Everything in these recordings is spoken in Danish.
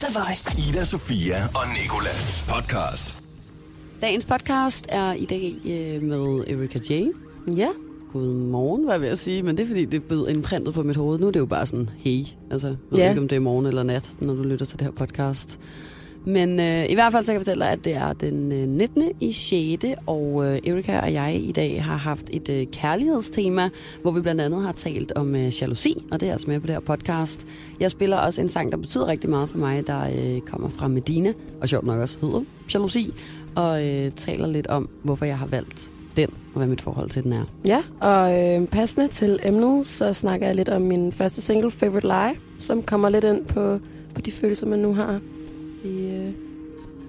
The Voice. Ida, Sofia og Nikolas podcast. Dagens podcast er i dag øh, med Erika Jane. Ja. Godmorgen, var jeg ved at sige, men det er fordi, det er blevet indprintet på mit hoved. Nu er det jo bare sådan, hey. Altså, jeg ved Ja. ikke, om det er morgen eller nat, når du lytter til det her podcast. Men øh, i hvert fald så kan jeg fortælle dig, at det er den øh, 19. i 6. Og øh, Erika og jeg i dag har haft et øh, kærlighedstema, hvor vi blandt andet har talt om øh, jalousi, og det er altså med på det her podcast. Jeg spiller også en sang, der betyder rigtig meget for mig, der øh, kommer fra Medina, og sjovt nok også hedder jalousi, og øh, taler lidt om, hvorfor jeg har valgt den, og hvad mit forhold til den er. Ja, og øh, passende til emnet, så snakker jeg lidt om min første single, Favorite Lie, som kommer lidt ind på, på de følelser, man nu har i, øh,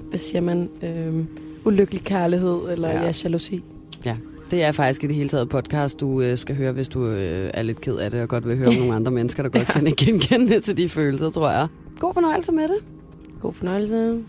hvad siger man, øh, ulykkelig kærlighed eller Ja. ja. ja, jalousi. Ja, det er faktisk i det hele taget podcast, du øh, skal høre, hvis du øh, er lidt ked af det, og godt vil høre om nogle andre mennesker, der godt kan genkende til de følelser, tror jeg. God fornøjelse med det. God fornøjelse.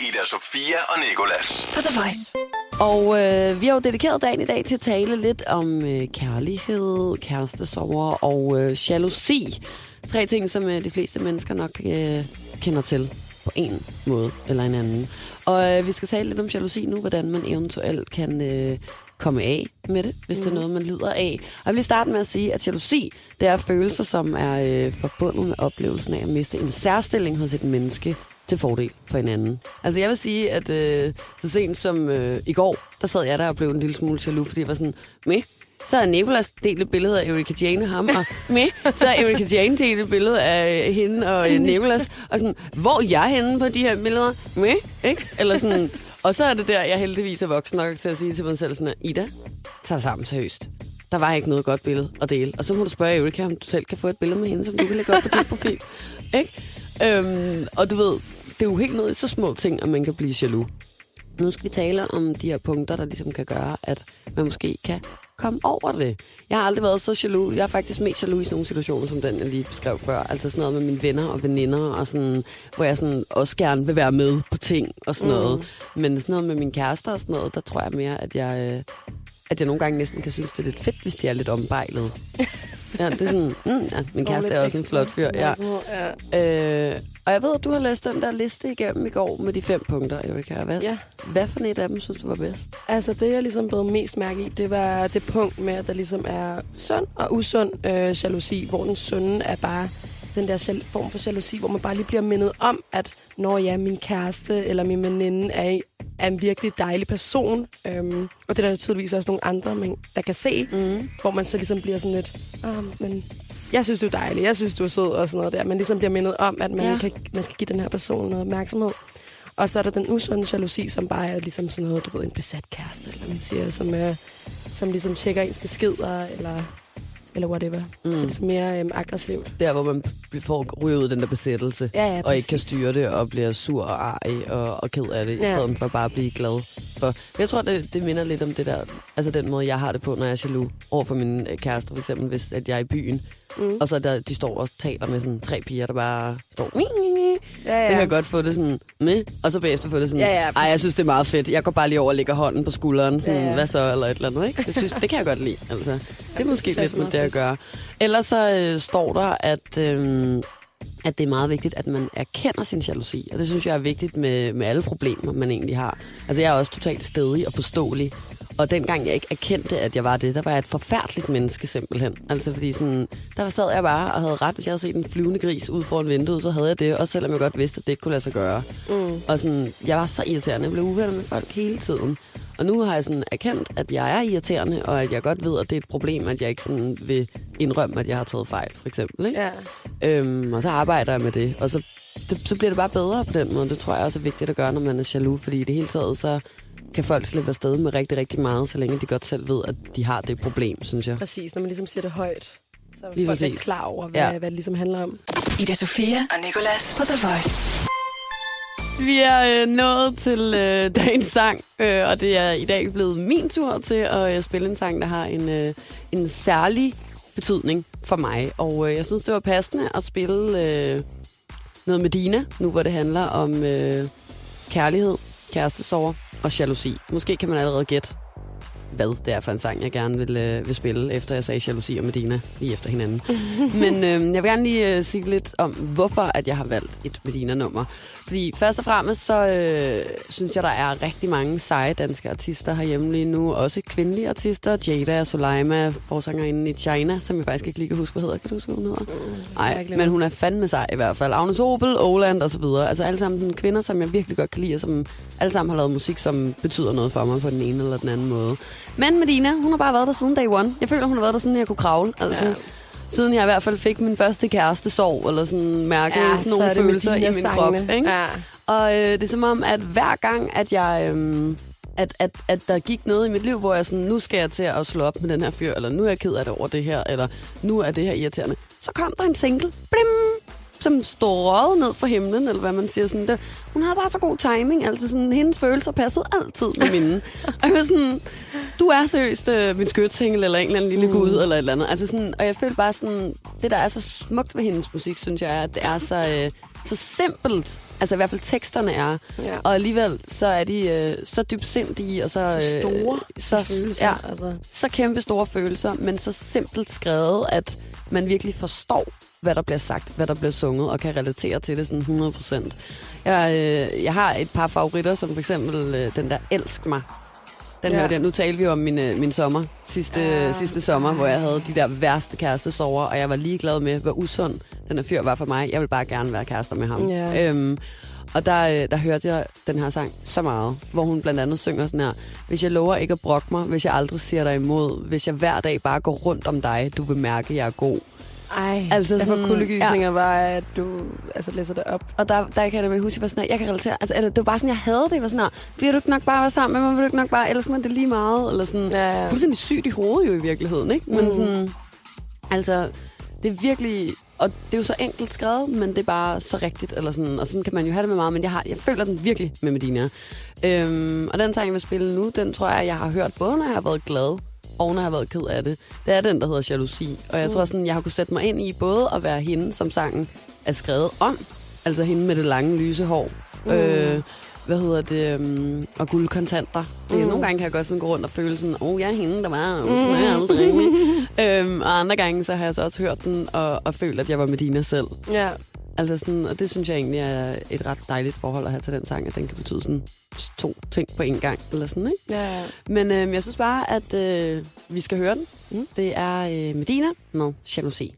Ida, Sofia og Nikolas. På The Voice. Og øh, vi har jo dedikeret dagen i dag til at tale lidt om øh, kærlighed, kærestesover og øh, jalousi. Tre ting, som øh, de fleste mennesker nok øh, kender til på en måde eller en anden. Og øh, vi skal tale lidt om jalousi nu, hvordan man eventuelt kan øh, komme af med det, hvis mm. det er noget, man lider af. Og jeg vil lige starte med at sige, at jalousi, det er følelser, som er øh, forbundet med oplevelsen af at miste en særstilling hos et menneske til fordel for hinanden. Altså jeg vil sige, at øh, så sent som øh, i går, der sad jeg der og blev en lille smule jaloux, fordi jeg var sådan, med, så er Nicolas delt et billede af Erika Jane og ham, og med, så er Erika Jane delt et billede af øh, hende og øh, Nicolas, og sådan, hvor er jeg henne på de her billeder? Med, ikke? Eller sådan, og så er det der, jeg heldigvis er voksen nok til at sige til mig selv sådan, Ida, tag sammen seriøst. Der var ikke noget godt billede at dele. Og så må du spørge Erika, om du selv kan få et billede med hende, som du kan lægge op på din profil. Ikke? Øhm, og du ved, det er jo helt ned i så små ting, at man kan blive jaloux. Nu skal vi tale om de her punkter, der ligesom kan gøre, at man måske kan komme over det. Jeg har aldrig været så jaloux. Jeg er faktisk mest jaloux i sådan nogle situationer, som den, jeg lige beskrev før. Altså sådan noget med mine venner og veninder, og sådan, hvor jeg sådan også gerne vil være med på ting og sådan Mm. noget. Men sådan noget med min kærester og sådan noget, der tror jeg mere, at jeg, øh, at jeg nogle gange næsten kan synes, det er lidt fedt, hvis de er lidt ombejlet. Ja, det er sådan, mm, ja, min kæreste er også en flot fyr. Ja. Øh, og jeg ved, at du har læst den der liste igennem i går med de fem punkter, Erika. Hvad, ja. hvad for et af dem synes du var bedst? Altså det, jeg ligesom blev mest mærke i, det var det punkt med, at der ligesom er sund og usund øh, jalousi, hvor den sunde er bare den der form for jalousi, hvor man bare lige bliver mindet om, at når ja, min kæreste eller min veninde er, er en virkelig dejlig person, øhm, og det er der tydeligvis også nogle andre, man, der kan se, Mm. hvor man så ligesom bliver sådan lidt, ah, men jeg synes, du er dejlig, jeg synes, du er sød og sådan noget der. Man ligesom bliver mindet om, at man, Ja. kan, man skal give den her person noget opmærksomhed. Og så er der den usunde jalousi, som bare er ligesom sådan noget, du ved, en besat kæreste, eller man siger, som, øh, som ligesom tjekker ens beskeder, eller, eller whatever. Mm. Det er ligesom mere øhm, aggressivt. Der, hvor man får ryget ud den der besættelse, Ja, ja, og ikke kan præcis. styre det, og bliver sur og arg og, og ked af det, ja. i stedet for bare at blive glad. For jeg tror, det, det minder lidt om det der, altså den måde, jeg har det på, når jeg er jaloux over for min øh, kæreste, for eksempel, hvis at jeg er i byen, Mm. og så der, de står og taler med sådan tre piger, der bare står, "Mi, mi, mi." Ja, Så kan jeg godt få det sådan med, og så bagefter få det sådan, Ja, ja, ej, jeg synes, det er meget fedt. Jeg går bare lige over og lægger hånden på skulderen, sådan, Ja, ja. hvad så, eller et eller andet, ikke? Jeg synes, det kan jeg godt lide, altså. Det er det måske jeg lidt med det at gøre. Ellers så øh, står der, at, øh, at det er meget vigtigt, at man erkender sin jalousi, og det synes jeg er vigtigt med, med alle problemer, man egentlig har. Altså, jeg er også totalt stedig og forståelig, og dengang jeg ikke erkendte, at jeg var det, der var jeg et forfærdeligt menneske simpelthen. Altså fordi sådan, der sad jeg bare og havde ret. Hvis jeg havde set en flyvende gris ud foran vinduet, så havde jeg det. Også selvom jeg godt vidste, at det ikke kunne lade sig gøre. Mm. Og sådan, jeg var så irriterende. Jeg blev uvenner med folk hele tiden. Og nu har jeg sådan erkendt, at jeg er irriterende, og at jeg godt ved, at det er et problem, at jeg ikke sådan vil indrømme, at jeg har taget fejl, for eksempel. Ikke? Ja. Øhm, og så arbejder jeg med det. Og så, det, så bliver det bare bedre på den måde. Det tror jeg også er vigtigt at gøre, når man er jaloux. Fordi i det hele taget, så kan folk slippe afsted med rigtig, rigtig meget, så længe de godt selv ved, at de har det problem, synes jeg. Præcis, når man ligesom siger det højt. Så er Lige folk præcis. klar over, hvad, ja. hvad det ligesom handler om. Ida Sofia og Nicolas på The Voice. Vi er øh, nået til øh, dagens sang, øh, og det er i dag blevet min tur til at øh, spille en sang, der har en, øh, en særlig betydning for mig. Og øh, jeg synes, det var passende at spille øh, noget med Dina, nu hvor det handler om øh, kærlighed, kærestesorger og jalousi. Måske kan man allerede gætte, hvad det er for en sang, jeg gerne vil, øh, vil spille, efter jeg sagde Jalousi og Medina lige efter hinanden. Men øh, jeg vil gerne lige øh, sige lidt om, hvorfor at jeg har valgt et Medina-nummer. Fordi først og fremmest, så øh, synes jeg, der er rigtig mange seje danske artister herhjemme lige nu. Også kvindelige artister. Jada Soleima, forsangerinde i China, som jeg faktisk ikke lige kan huske, hvad hedder. Kan du huske, hvad hun hedder? Nej, men hun er fandme sej i hvert fald. Agnes Obel, Oland og så videre. Altså alle sammen kvinder, som jeg virkelig godt kan lide, og som alle sammen har lavet musik, som betyder noget for mig på den ene eller den anden måde. Men Medina, hun har bare været der siden day one. Jeg føler, hun har været der siden jeg kunne kravle. Altså, Ja. Siden jeg i hvert fald fik min første kæreste sorg, eller sådan mærke ja, sådan nogle følelser i min krop. Ikke? Ja. Og øh, det er som om, at hver gang, at jeg... Øhm, at, at, at der gik noget i mit liv, hvor jeg sådan, nu skal jeg til at slå op med den her fyr, eller nu er jeg ked af det over det her, eller nu er det her irriterende. Så kom der en single, blim, som stråede ned fra himlen, eller hvad man siger. Sådan, det, hun havde bare så god timing, altså sådan, hendes følelser passede altid med mine. og jeg var sådan, du er seriøst øh, min skytsengel, eller en eller anden lille mm. gud, eller et eller andet. Altså sådan, og jeg følte bare sådan, det der er så smukt ved hendes musik, synes jeg, er, at det er så, øh, så simpelt. Altså i hvert fald teksterne er. Ja. Og alligevel så er de øh, så dybsindige og så, Så store øh, så, følelser. Ja, Altså. så kæmpe store følelser, men så simpelt skrevet, at man virkelig forstår, hvad der bliver sagt, hvad der bliver sunget, og kan relatere til det sådan 100 procent. Jeg, øh, jeg har et par favoritter, som for eksempel øh, den der Elsk mig. Den Ja. hørte jeg. Nu talte vi om min, øh, min sommer, sidste, Ja. ja. sidste sommer, hvor jeg havde de der værste kærestesover, og jeg var ligeglad med, hvor usund den her fyr var for mig. Jeg ville bare gerne være kærester med ham. Ja. Øhm, og der, øh, der hørte jeg den her sang så meget, hvor hun blandt andet synger sådan her. Hvis jeg lover ikke at brokke mig, hvis jeg aldrig siger dig imod, hvis jeg hver dag bare går rundt om dig, du vil mærke, at jeg er god. Ej, Altså altså jeg får sådan- kuldegysninger ja. var, at du altså, læser det op. Og der, der kan jeg nemlig huske, at jeg var sådan her, jeg kan relatere. Altså, eller, det var bare sådan, jeg havde det. Jeg var sådan her, vil du ikke nok bare være sammen med mig? Vil du ikke nok bare elske mig det lige meget? Eller sådan, Ja, ja. fuldstændig sygt i hovedet jo i virkeligheden, ikke? Men Mm. sådan, altså, det er virkelig... Og det er jo så enkelt skrevet, men det er bare så rigtigt. Eller sådan, og sådan kan man jo have det med meget, men jeg, har, jeg føler den virkelig med Medina. Øhm, og den sang, jeg vil spille nu, den tror jeg, jeg har hørt både, når jeg har været glad, og når jeg har været ked af det. Det er den, der hedder Jalousi. Og jeg tror sådan, jeg har kunne sætte mig ind i både at være hende, som sangen er skrevet om, altså hende med det lange, lyse hår. Mm. Øh, hvad hedder det, um, og guldkontanter. Mm. Øh, nogle gange kan jeg godt sådan gå rundt og føle sådan, åh, oh, jeg er hende, der var, sådan er jeg aldrig. øhm, og andre gange, så har jeg så også hørt den, og, og følt, at jeg var Medina selv. Ja. Altså sådan, og det synes jeg egentlig er et ret dejligt forhold at have til den sang, at den kan betyde sådan to ting på en gang, eller sådan, ikke? Ja, ja. Men øh, jeg synes bare, at øh, vi skal høre den. Mm. Det er øh, Medina med Jalousi.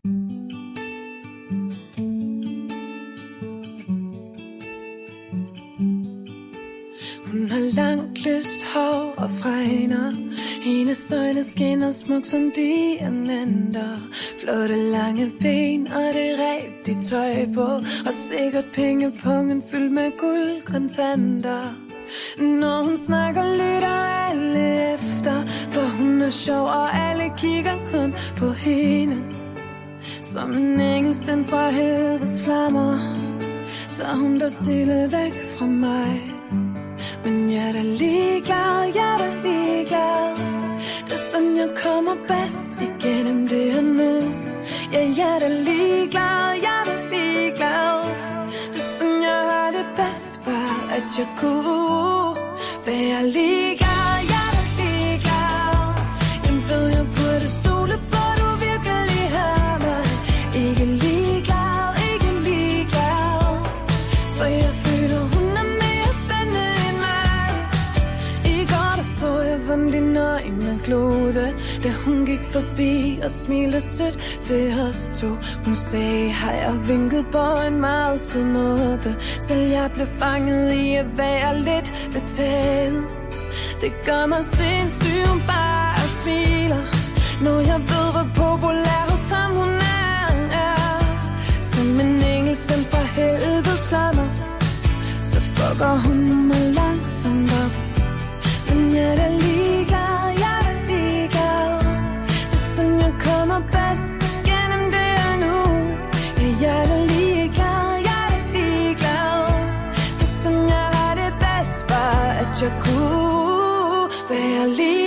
Lyst hår og fregner. Hendes øjne skinner smuk som diamanter. Flotte lange ben og det rigtige tøj på. Og sikkert pengepungen fyldt med guldkontanter. Når hun snakker lytter alle efter. For hun er sjov og alle kigger kun på hende. Som en engel sendt fra helvedes flammer. Tager hun dig stille væk fra mig men jeg er da ligeglad, jeg er da ligeglad. Det er sådan, jeg kommer bedst igennem det her nu. Ja, jeg er da ligeglad, jeg er da ligeglad. Det er sådan, jeg har det bedst Bare at jeg kunne være ligeglad øjne Da hun gik forbi og smilte sødt til os to. Hun sagde hej og vinkede på en meget sød måde? Selv jeg blev fanget i at være lidt betaget. Det gør mig sindssygt, hun bare smiler Når jeg ved, hvor populær hos ham hun er, er. Som en engel som fra helvedes flammer så fucker hun mig langsomt op. Men jeg er da ligeglad mig bedst gennem det her nu Ja, jeg er da ligeglad, jeg er da ligeglad. Det som jeg har det bedst Bare at jeg kunne være lige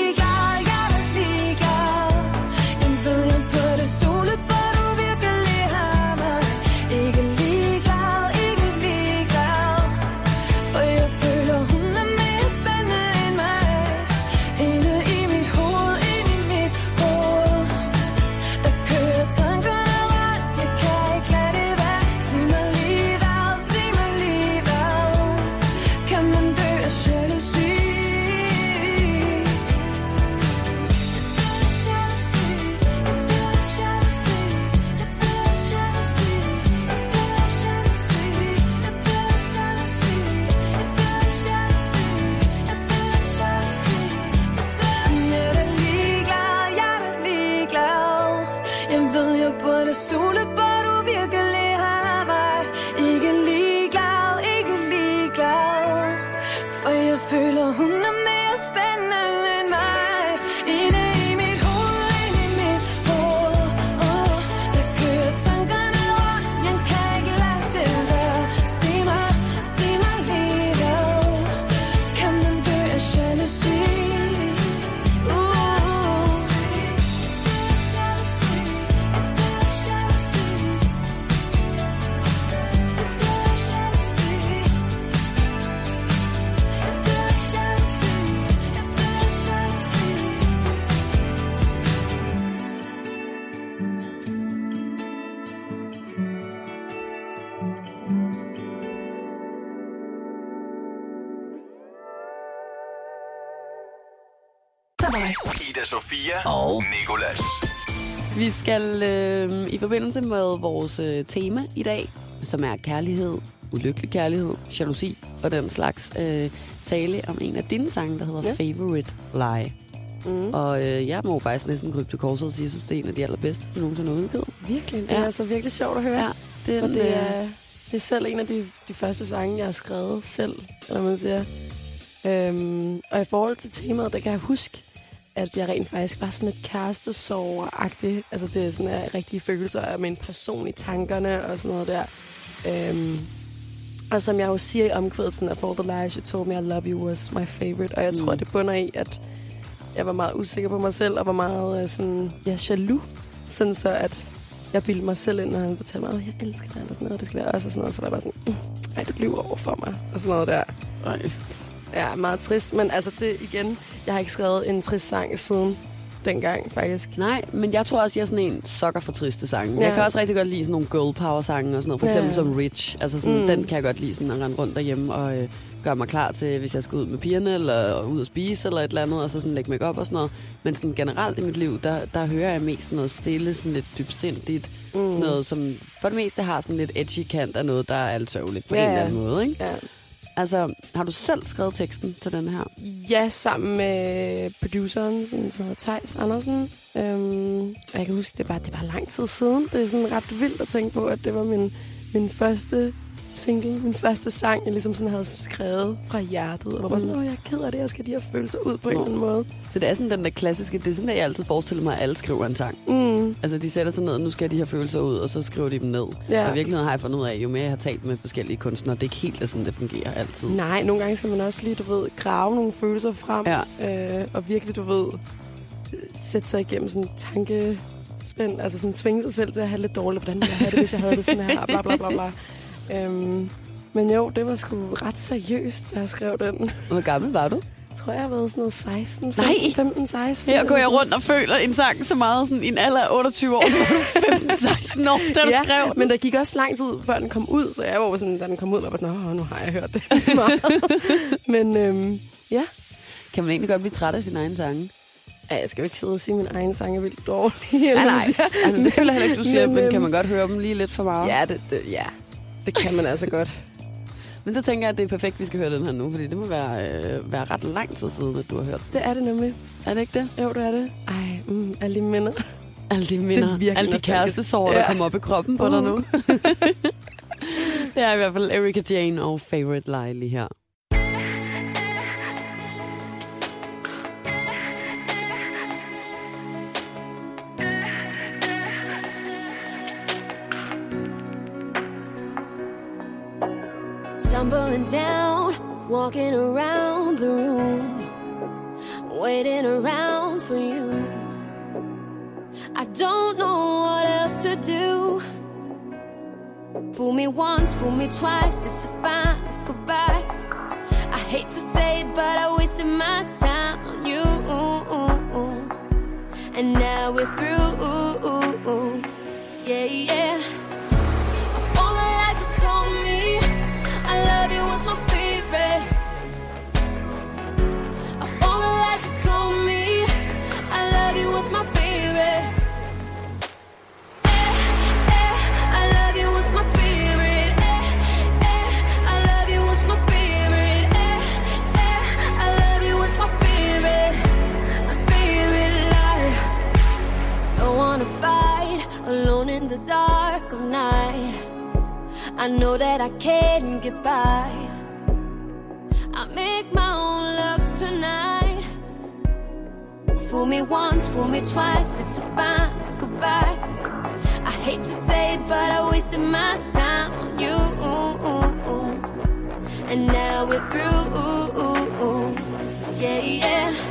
Ida Sofia og Nikolas. Vi skal øh, i forbindelse med vores øh, tema i dag, som er kærlighed, ulykkelig kærlighed, jalousi og den slags, øh, tale om en af dine sange, der hedder ja. Favorite Lie. Mm. Og øh, jeg må faktisk næsten krybe til korset og sige, at jeg synes, det er en af de allerbedste, du nogensinde har udgivet. Virkelig. Det Ja. er altså virkelig sjovt at høre. Ja, den, Og det øh, er, det er selv en af de, de første sange, jeg har skrevet selv, eller man siger. Øhm, og i forhold til temaet, der kan jeg huske, at jeg rent faktisk var sådan lidt kærestesover-agtig. Altså det er sådan uh, rigtige følelser af min person i tankerne og sådan noget der. Øhm, og som jeg jo siger i omkvædet, sådan, at For the lies you told me I love you was my favorite. Og jeg tror, Mm. det bunder i, at jeg var meget usikker på mig selv, og var meget øh, sådan, ja, jaloux. Sådan så, at jeg bildte mig selv ind, når han fortalte mig, at jeg elsker dig, og sådan noget, og det skal være også, og sådan noget. Så var jeg bare sådan, mm, ej, du lyver over for mig, og sådan noget der. øh, Ja, meget trist, men altså det igen, jeg har ikke skrevet en trist sang siden dengang, faktisk. Nej, men jeg tror også, jeg er sådan en sokker for triste sange. Ja. Ja. Jeg kan også rigtig godt lide sådan nogle girl power sange og sådan noget. For Ja. eksempel som Rich. Altså sådan, mm. Den kan jeg godt lide sådan at rende rundt derhjemme og øh, gøre mig klar til, hvis jeg skal ud med pigerne eller ud og spise eller et eller andet, og så sådan lægge mig op og sådan noget. Men sådan generelt i mit liv, der, der hører jeg mest sådan noget stille, sådan lidt dybsindigt. Mm. Sådan noget, som for det meste har sådan lidt edgy kant af noget, der er alt sørgeligt på Ja, en eller ja. anden måde. Ikke? Ja. Altså, har du selv skrevet teksten til den her? Ja, sammen med produceren, som hedder Thijs Andersen. Øhm, og jeg kan huske, det var, det var lang tid siden. Det er sådan ret vildt at tænke på, at det var min, min første single, min første sang, jeg ligesom sådan havde skrevet fra hjertet. Og var bare sådan, åh, jeg er ked af det, jeg skal de her følelser ud på en Nå. eller anden måde. Så det er sådan den der klassiske, det er sådan, at jeg altid forestiller mig, at alle skriver en sang. Mm, Altså, de sætter sig ned, og nu skal de her følelser ud, og så skriver de dem ned. Ja. Og i virkeligheden har jeg fundet ud af, jo mere jeg har talt med forskellige kunstnere, det er ikke helt er sådan, det fungerer altid. nej, nogle gange skal man også lige, du ved, grave nogle følelser frem. Ja. Øh, og virkelig, du ved, sætte sig igennem sådan en tankespænd. Altså sådan tvinge sig selv til at have lidt dårligt. Hvordan ville jeg have det, hvis jeg havde det sådan her? Bla, bla, bla, bla. Øhm, men jo, det var sgu ret seriøst, da jeg skrev den. Hvor gammel var du? Jeg tror, jeg har været sådan noget 16, Nej! 15, 16. Her går jeg rundt og føler en sang så meget, sådan i en alder af 28 år, så var du 15-16 år, da du ja, skrev men der gik også lang tid, før den kom ud, så jeg var sådan, da den kom ud, var jeg sådan, åh, nu har jeg hørt det meget. men øhm, ja, Kan man egentlig godt blive træt af sin egen sange? Ja, jeg skal jo ikke sidde og sige, at min egen sang er vildt dårlig. eller Nej, nej. Altså, det føler heller ikke, du siger, men, men øhm, kan man godt høre dem lige lidt for meget? Ja, det, det, ja, det kan man altså godt. Men så tænker jeg, at det er perfekt, at vi skal høre den her nu, fordi det må være, øh, være ret lang tid siden, at du har hørt. Det er det nemlig. Er det ikke det? Jo, det er det. Ej, mm, alle de minder. Alle de minder, virkelig alle de nostalgisk. kærestesover, der Ja. kommer op i kroppen på dig Uh. nu. det er i hvert fald Erika Jane og Favorite Lie lige her. Tumbling down, walking around the room, waiting around for you. I don't know what else to do. Fool me once, fool me twice, it's a fine goodbye. I hate to say it, but I wasted my time on you. And now we're through. Get by. I make my own luck tonight. Fool me once, fool me twice, it's a fine goodbye. I hate to say it, but I wasted my time on you. And now we're through. Yeah, yeah.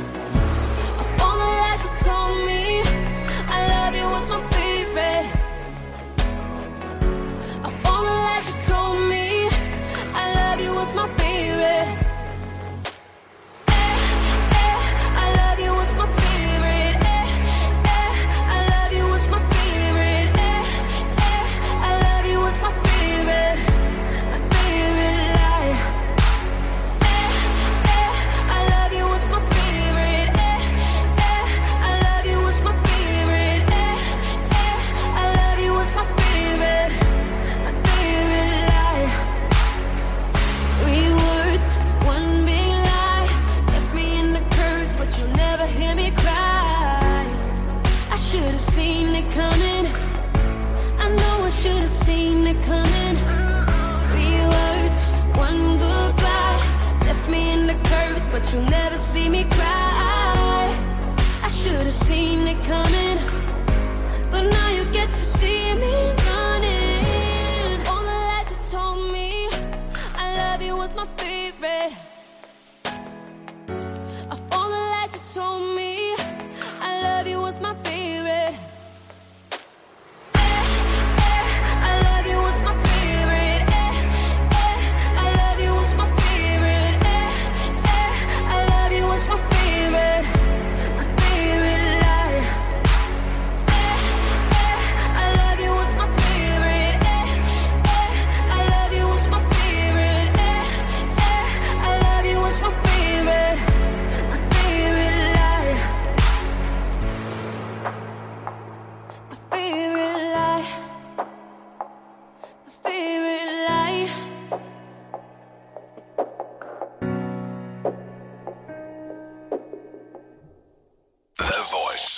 Told me,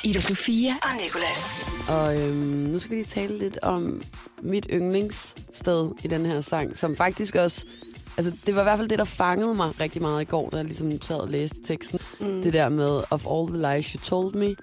Ida Sofia og Nicolas. Og øhm, nu skal vi lige tale lidt om mit yndlingssted i den her sang, som faktisk også... Altså, det var i hvert fald det, der fangede mig rigtig meget i går, da jeg ligesom sad og læste teksten. Mm. Det der med, of all the lies you told me,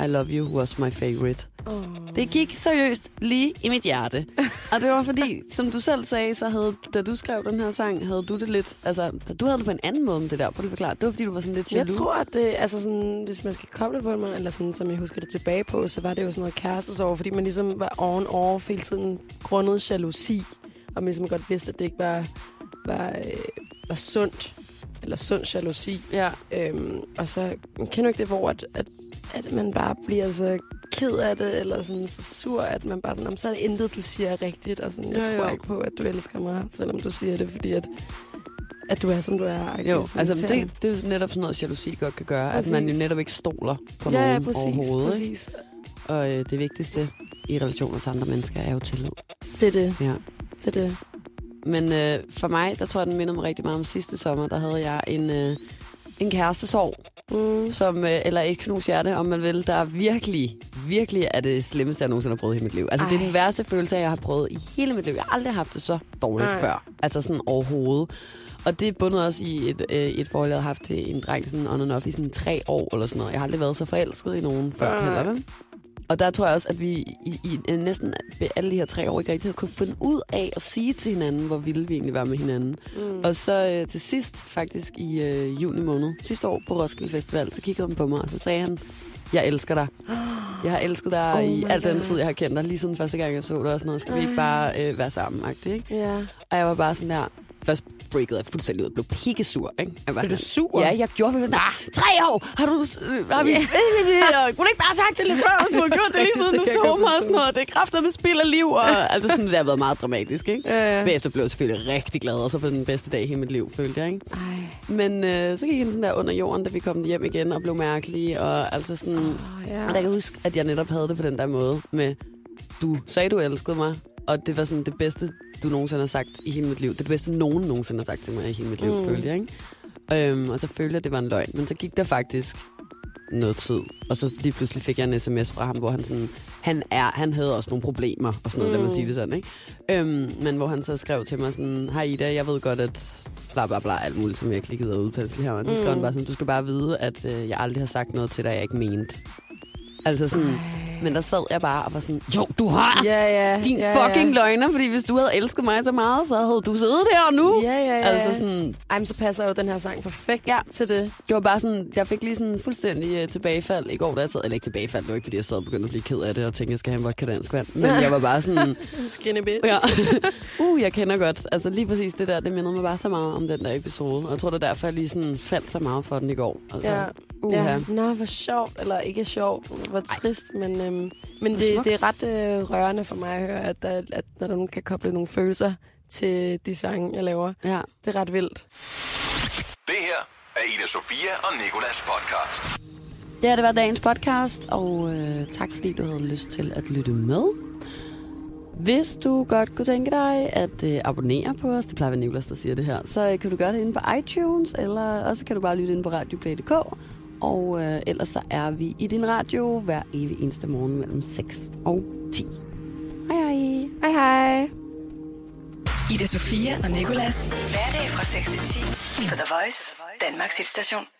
I love you was my favorite. Oh. Det gik seriøst lige i mit hjerte. Og det var fordi, som du selv sagde, så havde, da du skrev den her sang, havde du det lidt... Altså, du havde det på en anden måde med det der. Lige at forklare. Det var fordi, du var sådan lidt Jeg jaloux. tror, at det, altså sådan, hvis man skal koble det på mig, eller sådan, som jeg husker det tilbage på, så var det jo sådan noget kærestesorg, fordi man ligesom var on off hele tiden grundet jalousi, og man ligesom godt vidste, at det ikke var, var, øh, var sundt, eller sund jalousi. Ja. Øhm, og så kender du ikke det, hvor at, at, at man bare bliver så ked af det, eller sådan så sur, at man bare sådan, "Jamen, så er det intet, du siger rigtigt, og sådan, jeg Jo, tror jo. ikke på, at du elsker mig, selvom du siger det, fordi at, at du er, som du er. Jo, altså det, det er jo netop sådan noget, jalousi godt kan gøre. Præcis. At man jo netop ikke stoler på ja, nogen ja, præcis, overhovedet. ikke? præcis. Og øh, det vigtigste i relationer til andre mennesker er jo tillid. Det er det, Ja. det er det. Men øh, for mig, der tror jeg, den minder mig rigtig meget om sidste sommer. Der havde jeg en, øh, en kærestesorg, Mm. som, øh, eller et knus hjerte, om man vil, der virkelig, virkelig er det slemmeste, jeg nogensinde har prøvet i mit liv. Altså, Ej. det er den værste følelse, jeg har prøvet i hele mit liv. Jeg har aldrig haft det så dårligt Ej. før. Altså sådan overhovedet. Og det er bundet også i et, øh, et forhold, jeg har haft til en dreng sådan on and off i sådan tre år eller sådan noget. Jeg har aldrig været så forelsket i nogen før Ej. heller, vel? Og der tror jeg også, at vi i, i øh, næsten alle de her tre år ikke rigtig havde kunnet finde ud af at sige til hinanden, hvor vilde vi egentlig var med hinanden. Mm. Og så øh, til sidst, faktisk i øh, juni måned, sidste år på Roskilde Festival, så kiggede han på mig, og så sagde han, jeg elsker dig. Jeg har elsket dig Oh i al den tid, jeg har kendt dig, lige siden første gang, jeg så dig og sådan noget. Skal vi ikke bare øh, være sammen, ikke? Ja. Og jeg var bare sådan der, først breakede jeg fuldstændig ud og blev pikkesur, ikke? Jeg var Blev du sur? Ja, jeg gjorde det. Ah, tre år! Har du... øh, Har vi... Yeah. Kunne du ikke bare have sagt det lidt før, hvis du har gjort det lige siden du jeg så mig og sådan noget. Det er kræfter med spild af liv. Og, altså sådan, det har været meget dramatisk, ikke? Ja, ja. Bagefter blev jeg selvfølgelig rigtig glad, og så på den bedste dag i hele mit liv, følte jeg, ikke? Ej. Men øh, så gik han sådan der under jorden, da vi kom hjem igen og blev mærkelige, og altså sådan... Oh, ja. Og der kan jeg huske, at jeg netop havde det på den der måde med, du sagde, du elskede mig, og det var sådan det bedste, du nogensinde har sagt i hele mit liv. Det bedste, nogen nogensinde har sagt til mig i hele mit liv, Mm. følte jeg, ikke? Øhm, og så følte jeg, at det var en løgn. Men så gik der faktisk noget tid, og så lige pludselig fik jeg en sms fra ham, hvor han sådan, han, er, han havde også nogle problemer, og sådan noget, mm. lad Mm. sige det sådan, ikke? Øhm, men hvor han så skrev til mig sådan, hej Ida, jeg ved godt, at bla bla bla, alt muligt, som jeg ikke lige gider udpensle her. Men så skrev han Mm. bare sådan, du skal bare vide, at øh, jeg aldrig har sagt noget til dig, jeg ikke mente. Altså sådan, men der sad jeg bare og var sådan, jo, du har! Ja, ja. Din ja, fucking ja. løgner, fordi hvis du havde elsket mig så meget, så havde du siddet her nu. Ja, ja, ja. Altså sådan, Ej, men så passer jo den her sang perfekt Ja. til det. det var bare sådan, jeg fik lige sådan fuldstændig uh, tilbagefald i går, da jeg sad, eller ikke tilbagefald, det var ikke, fordi jeg sad og begyndte at blive ked af det, og tænkte, jeg skal have en vodka dansk vand. Men jeg var bare sådan, Skinny bitch. ja, uh, jeg kender godt, altså lige præcis det der, det mindede mig bare så meget om den der episode. Og jeg tror, det er derfor, jeg lige sådan faldt så meget for den i går. Altså, Ja. Uha. Ja, nå, hvor sjovt, eller ikke sjovt, hvor trist, men, øhm, men det, det er ret øh, rørende for mig at høre, at, der, at når nogen kan koble nogle følelser til de sange, jeg laver. ja. Det er ret vildt. Det her er Ida Sofia og Nikolas podcast. Det her det var dagens podcast, og øh, tak fordi du havde lyst til at lytte med. Hvis du godt kunne tænke dig at øh, abonnere på os, det plejer at være Nicolas, der siger det her, så øh, kan du gøre det inde på iTunes, eller også kan du bare lytte inde på radioplay.dk. Og øh, ellers så er vi i din radio hver evig eneste morgen mellem 6 og 10. Hej hej. Hej hej. Ida Sofia og Nicolas. Hverdag fra 6 til 10 på The Voice, Danmarks hitstation.